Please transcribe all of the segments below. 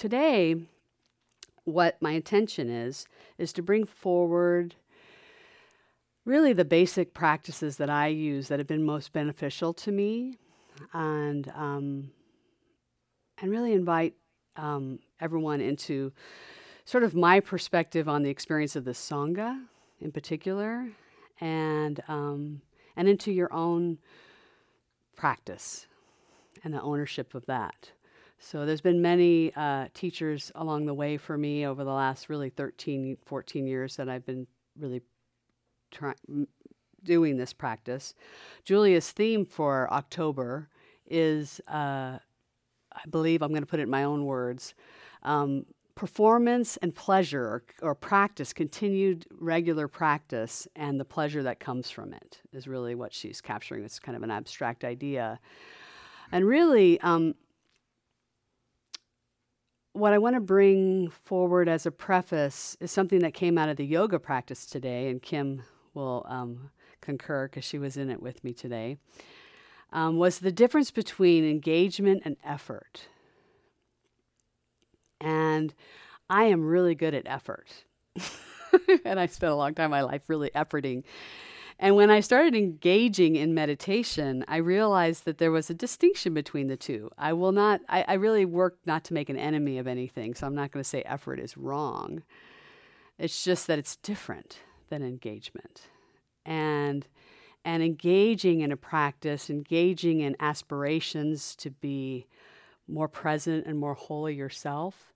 today, what my intention is, is to bring forward really the basic practices that I use that have been most beneficial to me, and um, and really invite um, everyone into sort of my perspective on the experience of the sangha in particular, and um, and into your own practice and the ownership of that. So there's been many uh, teachers along the way for me over the last really 13, 14 years that I've been really trying doing this practice. Julia's theme for October is, uh, I believe I'm going to put it in my own words, um, performance and pleasure or, or, practice, continued regular practice, and the pleasure that comes from it is really what she's capturing. It's kind of an abstract idea. And really, um, what I want to bring forward as a preface is something that came out of the yoga practice today, and Kim will um, concur because she was in it with me today. Um, was the difference between engagement and effort. And I am really good at effort. and I spent a long time in my life really efforting. And when I started engaging in meditation, I realized that there was a distinction between the two. I will not, I, I really work not to make an enemy of anything, so I'm not going to say effort is wrong. It's just that it's different than engagement. And and engaging in a practice, engaging in aspirations to be more present and more wholly yourself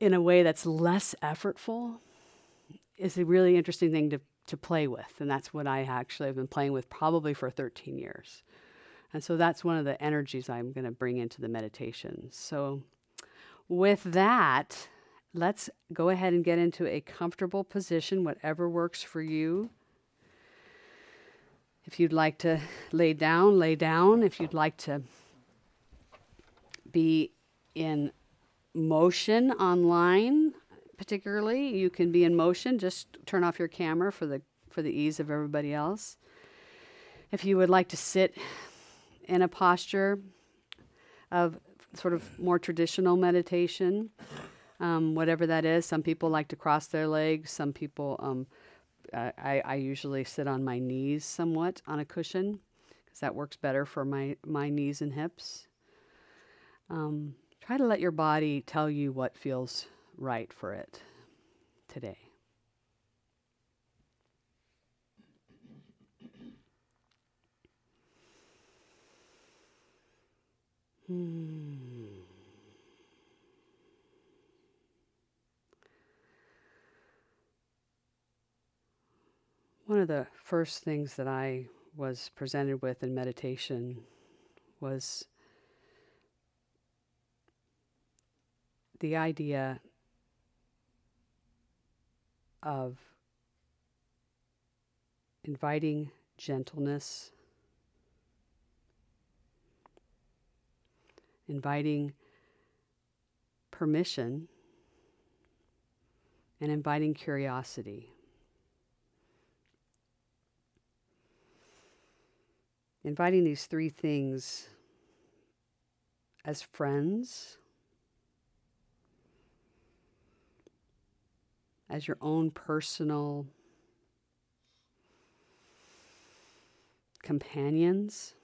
in a way that's less effortful is a really interesting thing to, to play with. And that's what I actually have been playing with probably for 13 years. And so that's one of the energies I'm going to bring into the meditation. So, with that, let's go ahead and get into a comfortable position, whatever works for you. If you'd like to lay down, lay down. If you'd like to be in motion online, particularly, you can be in motion. Just turn off your camera for the for the ease of everybody else. If you would like to sit in a posture of sort of more traditional meditation, um, whatever that is. Some people like to cross their legs. Some people, um, I, I usually sit on my knees somewhat on a cushion because that works better for my, my knees and hips. Um, try to let your body tell you what feels right for it today. Hmm. One of the first things that I was presented with in meditation was the idea of inviting gentleness, inviting permission, and inviting curiosity. inviting these three things as friends, as your own personal companions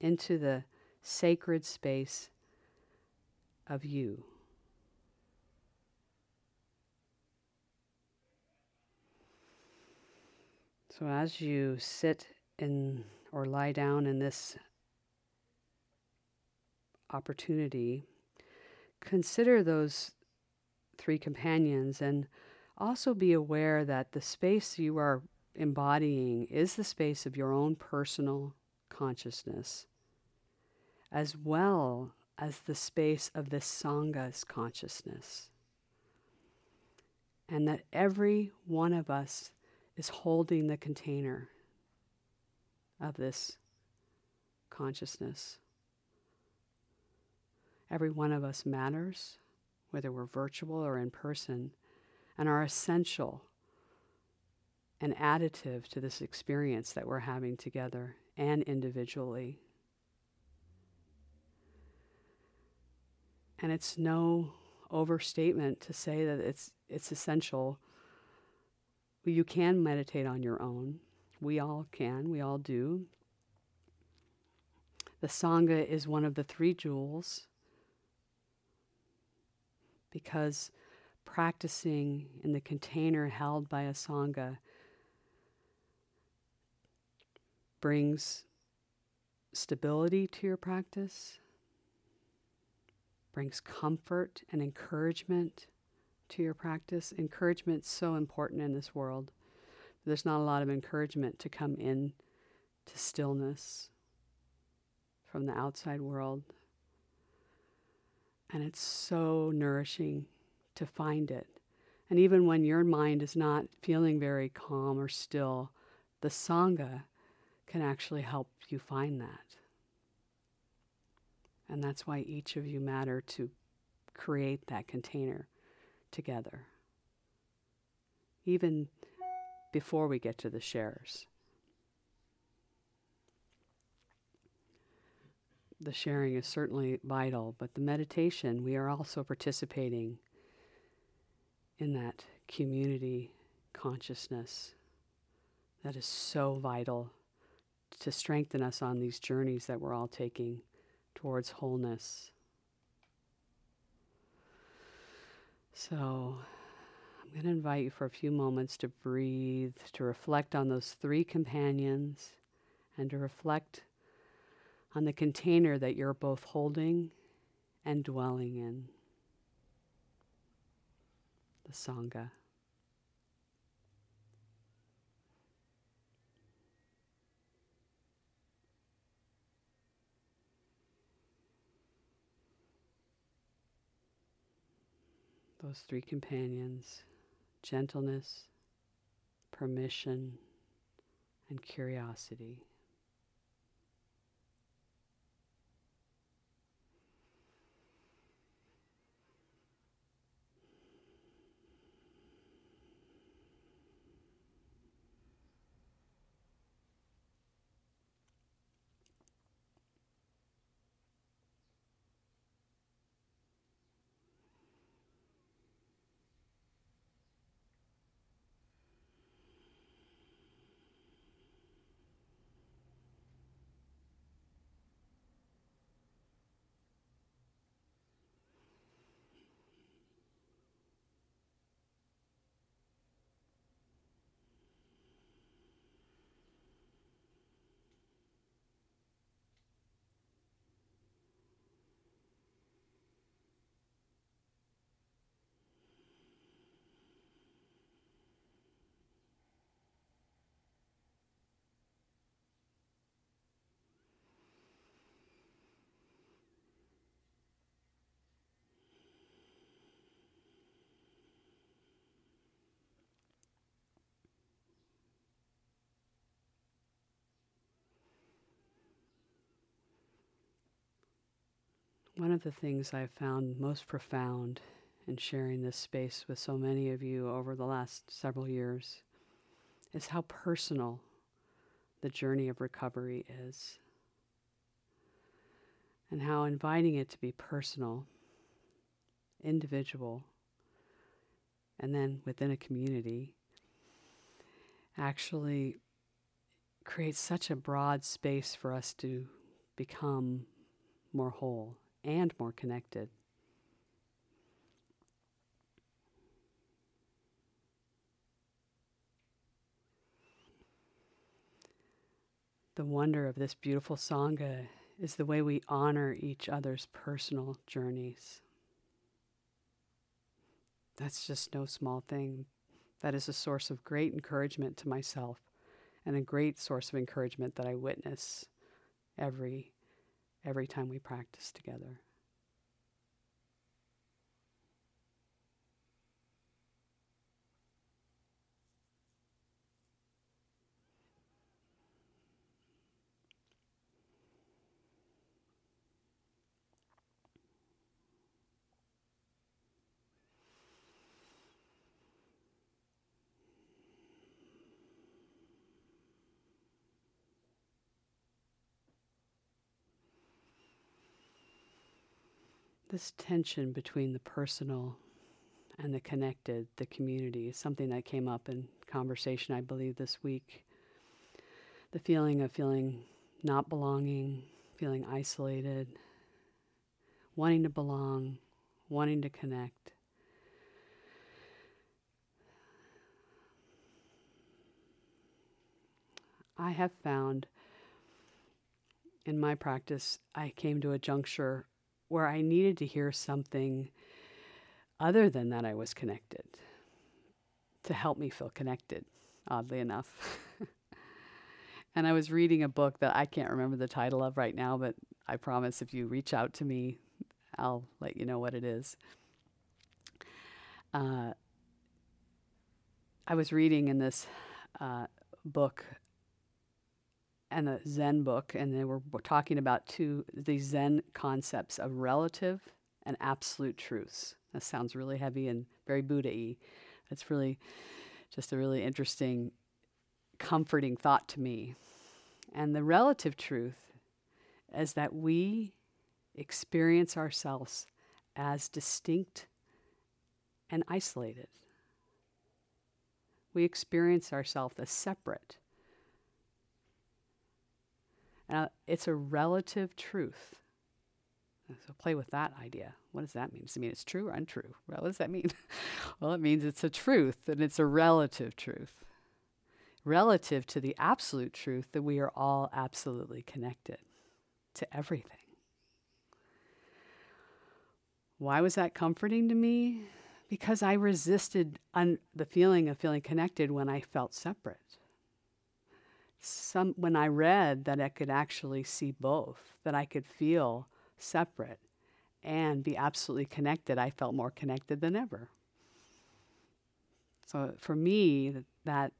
into the sacred space of you. So as you sit in or lie down in this opportunity, consider those three companions and also be aware that the space you are embodying is the space of your own personal consciousness, as well as the space of the Sangha's consciousness. And that every one of us is holding the container of this consciousness. Every one of us matters, whether we're virtual or in person, and are essential and additive to this experience that we're having together and individually. And it's no overstatement to say that it's it's essential. You can meditate on your own. We all can, we all do. The Sangha is one of the three jewels because practicing in the container held by a Sangha brings stability to your practice, brings comfort and encouragement to your practice. Encouragement's so important in this world. There's not a lot of encouragement to come in to stillness from the outside world. And it's so nourishing to find it. And even when your mind is not feeling very calm or still, the Sangha can actually help you find that. And that's why each of you matter to create that container together. Even before we get to the shares. The sharing is certainly vital, but the meditation, we are also participating in that community consciousness that is so vital to strengthen us on these journeys that we're all taking towards wholeness. So, I'm going to invite you for a few moments to breathe, to reflect on those three companions, and to reflect on the container that you're both holding and dwelling in the Sangha. those three companions gentleness, permission, and curiosity. One of the things I've found most profound in sharing this space with so many of you over the last several years is how personal the journey of recovery is. And how inviting it to be personal, individual, and then within a community actually creates such a broad space for us to become more whole and more connected. The wonder of this beautiful Sangha is the way we honor each other's personal journeys. That's just no small thing. That is a source of great encouragement to myself and a great source of encouragement that I witness every every time we practice together. This tension between the personal and the connected, the community, is something that came up in conversation, I believe, this week. The feeling of feeling not belonging, feeling isolated, wanting to belong, wanting to connect. I have found in my practice, I came to a juncture where I needed to hear something other than that I was connected to help me feel connected, oddly enough. and I was reading a book that I can't remember the title of right now, but I promise if you reach out to me, I'll let you know what it is. Uh, I was reading in this uh, book and a Zen book, and they were talking about two these Zen concepts of relative and absolute truths. That sounds really heavy and very Buddha-y. It's really just a really interesting, comforting thought to me. And the relative truth is that we experience ourselves as distinct and isolated. We experience ourselves as separate now, it's a relative truth. So play with that idea. What does that mean? Does it mean it's true or untrue? Well, what does that mean? well, it means it's a truth and it's a relative truth. Relative to the absolute truth that we are all absolutely connected to everything. Why was that comforting to me? Because I resisted un- the feeling of feeling connected when I felt separate some when I read that I could actually see both, that I could feel separate and be absolutely connected, I felt more connected than ever. So for me, that, that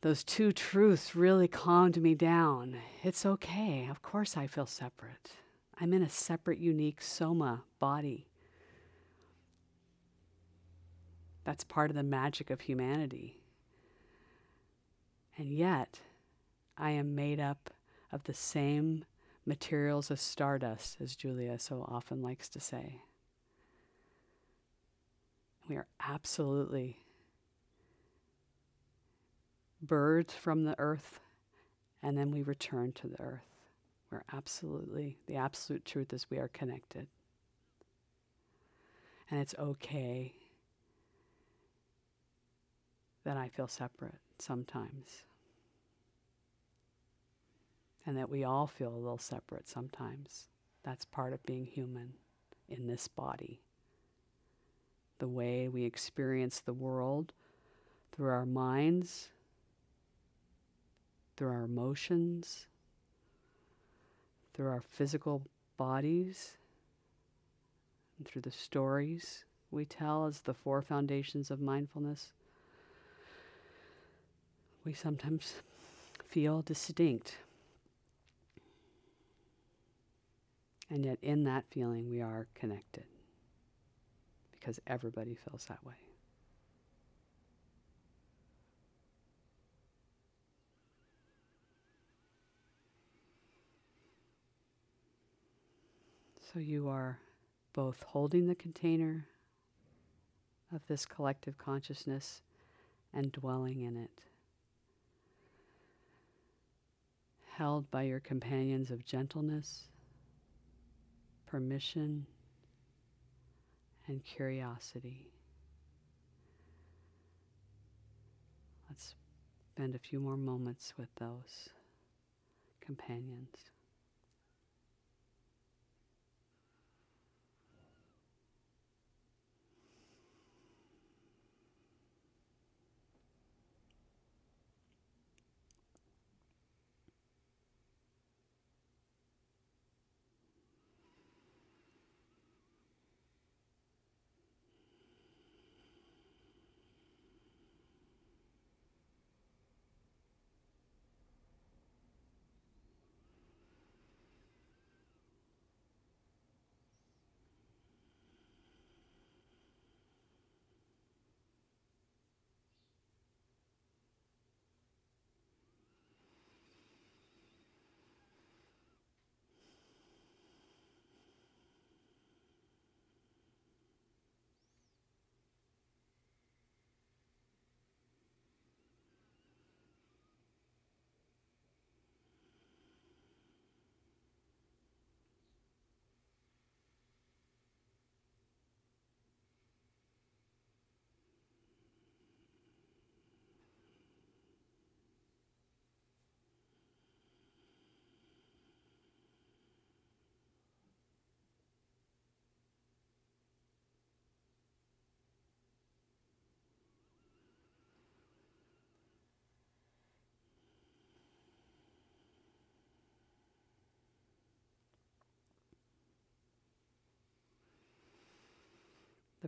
those two truths really calmed me down. It's okay. Of course, I feel separate. I'm in a separate, unique soma body. That's part of the magic of humanity. And yet, I am made up of the same materials as stardust, as Julia so often likes to say. We are absolutely birds from the earth, and then we return to the earth. We're absolutely, the absolute truth is we are connected. And it's okay that I feel separate sometimes and that we all feel a little separate sometimes. That's part of being human in this body. The way we experience the world through our minds, through our emotions, through our physical bodies, and through the stories we tell as the four foundations of mindfulness. We sometimes feel distinct And yet, in that feeling, we are connected because everybody feels that way. So you are both holding the container of this collective consciousness and dwelling in it. Held by your companions of gentleness permission and curiosity. Let's spend a few more moments with those companions.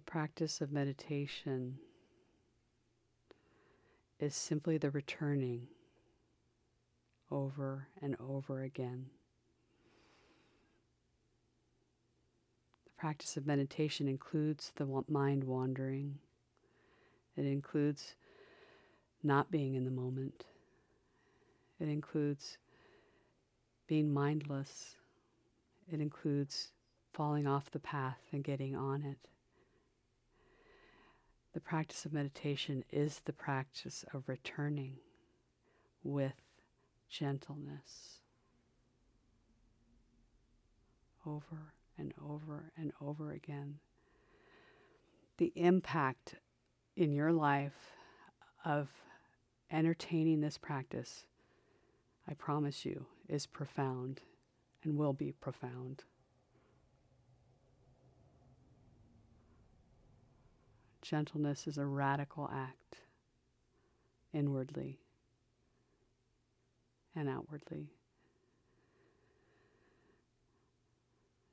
Practice of meditation is simply the returning over and over again. The practice of meditation includes the mind wandering, it includes not being in the moment, it includes being mindless, it includes falling off the path and getting on it. The practice of meditation is the practice of returning with gentleness over and over and over again. The impact in your life of entertaining this practice, I promise you, is profound and will be profound. Gentleness is a radical act inwardly and outwardly.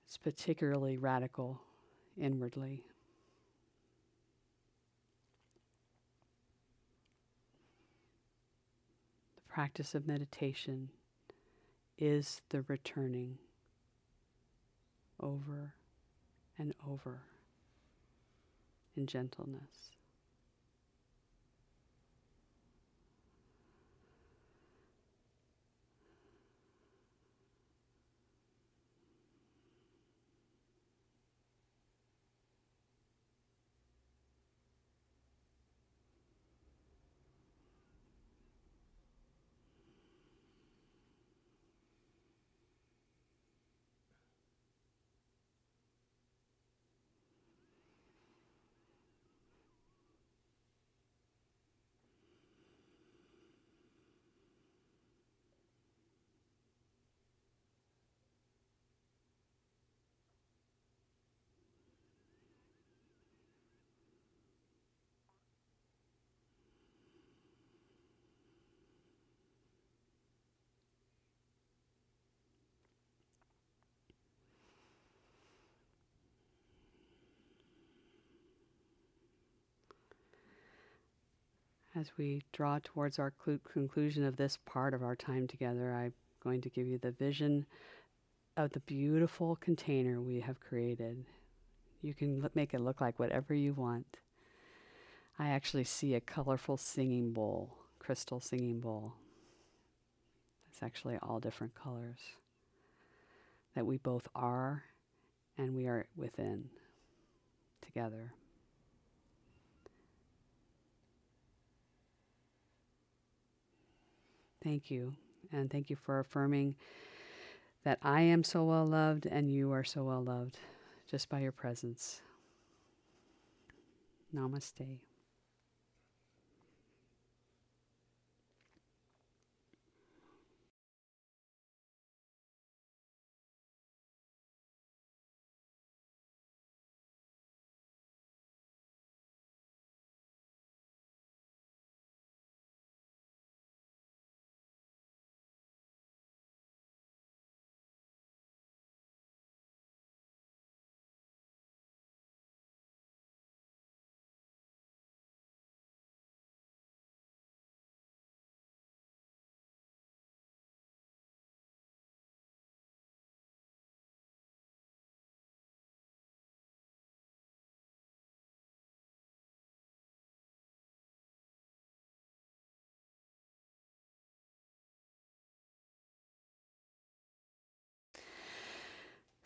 It's particularly radical inwardly. The practice of meditation is the returning over and over in gentleness. As we draw towards our cl- conclusion of this part of our time together, I'm going to give you the vision of the beautiful container we have created. You can l- make it look like whatever you want. I actually see a colorful singing bowl, crystal singing bowl. It's actually all different colors that we both are and we are within together. Thank you. And thank you for affirming that I am so well loved and you are so well loved just by your presence. Namaste.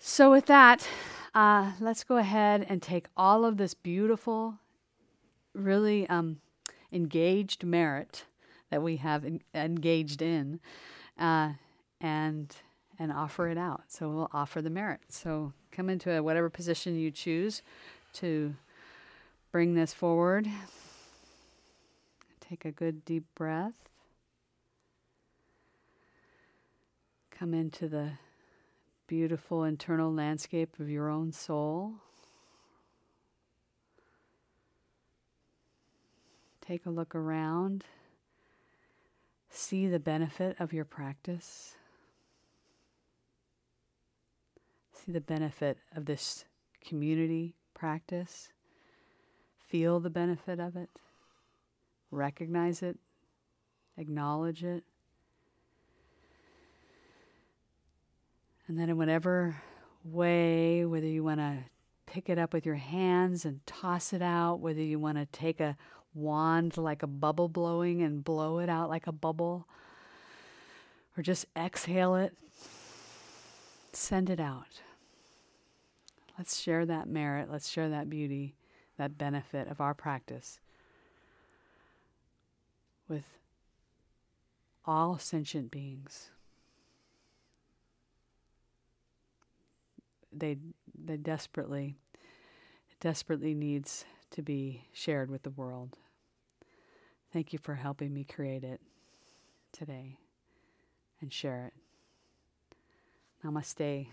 So, with that, uh, let's go ahead and take all of this beautiful, really um, engaged merit that we have en- engaged in uh, and and offer it out. So we'll offer the merit. So come into a, whatever position you choose to bring this forward. Take a good deep breath. Come into the beautiful internal landscape of your own soul. Take a look around. See the benefit of your practice. See the benefit of this community practice feel the benefit of it, recognize it, acknowledge it. And then, in whatever way, whether you want to pick it up with your hands and toss it out, whether you want to take a wand like a bubble blowing and blow it out like a bubble, or just exhale it, send it out. Let's share that merit, let's share that beauty, that benefit of our practice with all sentient beings. They, they desperately, desperately needs to be shared with the world. Thank you for helping me create it today and share it. Namaste.